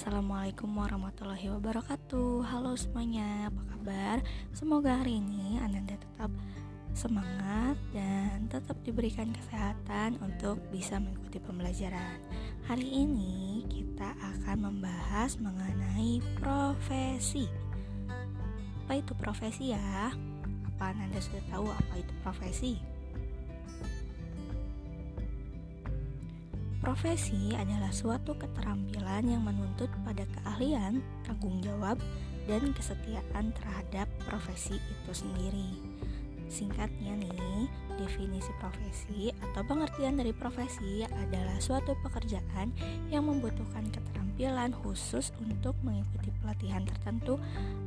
Assalamualaikum warahmatullahi wabarakatuh Halo semuanya, apa kabar? Semoga hari ini Ananda tetap semangat dan tetap diberikan kesehatan untuk bisa mengikuti pembelajaran Hari ini kita akan membahas mengenai profesi Apa itu profesi ya? Apa Ananda sudah tahu apa itu profesi? Profesi adalah suatu keterampilan yang menuntut pada keahlian, tanggung jawab, dan kesetiaan terhadap profesi itu sendiri. Singkatnya nih, definisi profesi atau pengertian dari profesi adalah suatu pekerjaan yang membutuhkan keterampilan khusus untuk mengikuti pelatihan tertentu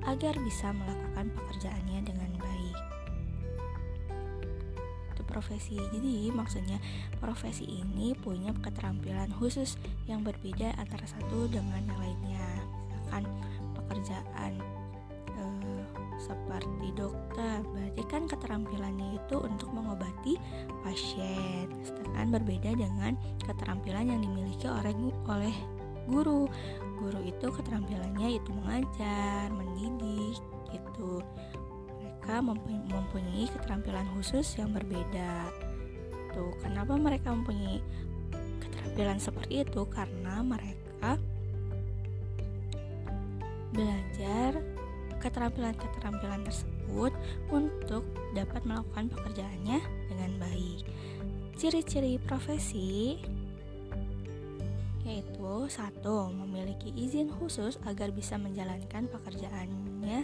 agar bisa melakukan pekerjaannya dengan baik profesi. Jadi maksudnya profesi ini punya keterampilan khusus yang berbeda antara satu dengan yang lainnya. Misalkan pekerjaan eh, seperti dokter, berarti kan keterampilannya itu untuk mengobati pasien. Sedangkan berbeda dengan keterampilan yang dimiliki oleh oleh guru. Guru itu keterampilannya itu mengajar, mendidik gitu mereka mempunyai keterampilan khusus yang berbeda. Tuh, kenapa mereka mempunyai keterampilan seperti itu? Karena mereka belajar keterampilan-keterampilan tersebut untuk dapat melakukan pekerjaannya dengan baik. Ciri-ciri profesi yaitu satu memiliki izin khusus agar bisa menjalankan pekerjaannya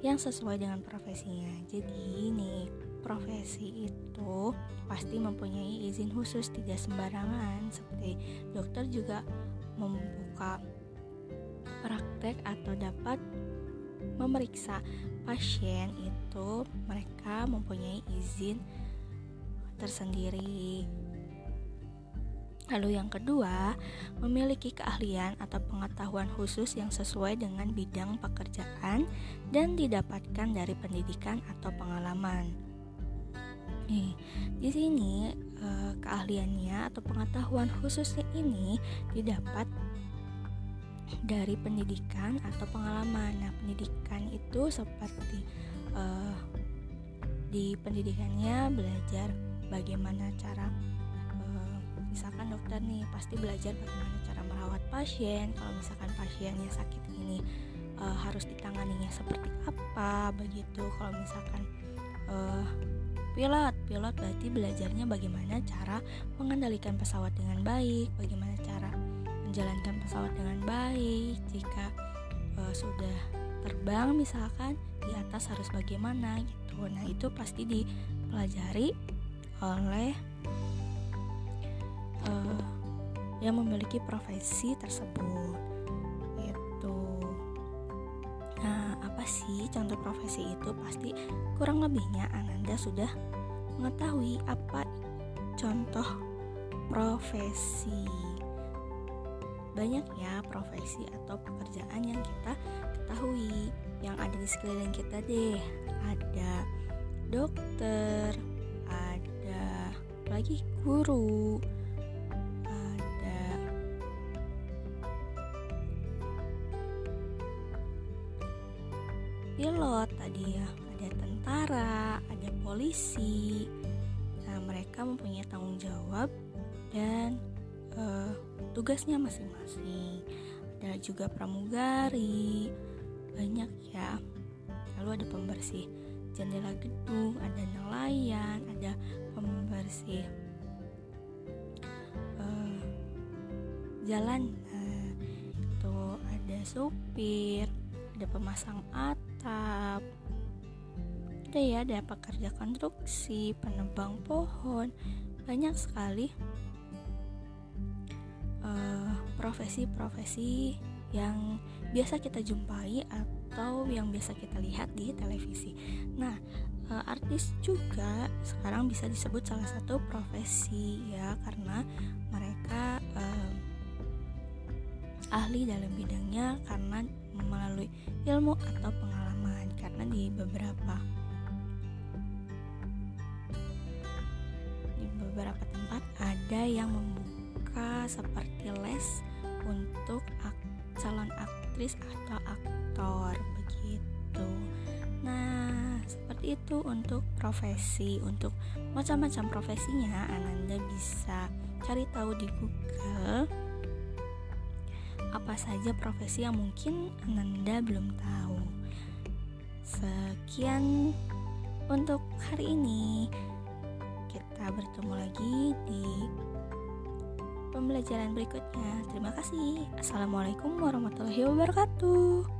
yang sesuai dengan profesinya. Jadi ini profesi itu pasti mempunyai izin khusus tidak sembarangan seperti dokter juga membuka praktek atau dapat memeriksa pasien itu mereka mempunyai izin tersendiri Lalu yang kedua, memiliki keahlian atau pengetahuan khusus yang sesuai dengan bidang pekerjaan dan didapatkan dari pendidikan atau pengalaman. Nih, di sini eh, keahliannya atau pengetahuan khususnya ini didapat dari pendidikan atau pengalaman. Nah, pendidikan itu seperti eh, di pendidikannya belajar bagaimana cara misalkan dokter nih pasti belajar bagaimana cara merawat pasien. Kalau misalkan pasiennya sakit ini uh, harus ditanganinya seperti apa begitu. Kalau misalkan uh, pilot pilot berarti belajarnya bagaimana cara mengendalikan pesawat dengan baik bagaimana cara menjalankan pesawat dengan baik. Jika uh, sudah terbang misalkan di atas harus bagaimana gitu. Nah itu pasti dipelajari oleh uh, yang memiliki profesi tersebut. Itu nah apa sih contoh profesi itu? Pasti kurang lebihnya Ananda sudah mengetahui apa contoh profesi. Banyak ya profesi atau pekerjaan yang kita ketahui yang ada di sekeliling kita deh. Ada dokter ada lagi guru pilot tadi ya. Ada tentara ada polisi. Nah mereka mempunyai tanggung jawab dan uh, tugasnya masing-masing. Ada juga pramugari banyak ya. Lalu ada pembersih jendela gedung ada nelayan ada pembersih uh, jalan. Nah, itu ada supir ada pemasang atap ada ya ada pekerja konstruksi penebang pohon banyak sekali eh, profesi-profesi yang biasa kita jumpai atau yang biasa kita lihat di televisi. Nah, uh, artis juga sekarang bisa disebut salah satu profesi ya karena mereka uh, ahli dalam bidangnya karena melalui ilmu atau pengalaman karena di beberapa di beberapa tempat ada yang membuka seperti les untuk calon aktris atau aktor begitu. Nah, seperti itu untuk profesi, untuk macam-macam profesinya Ananda bisa cari tahu di Google apa saja profesi yang mungkin Ananda belum tahu. Sekian untuk hari ini. Kita bertemu lagi di pembelajaran berikutnya. Terima kasih. Assalamualaikum warahmatullahi wabarakatuh.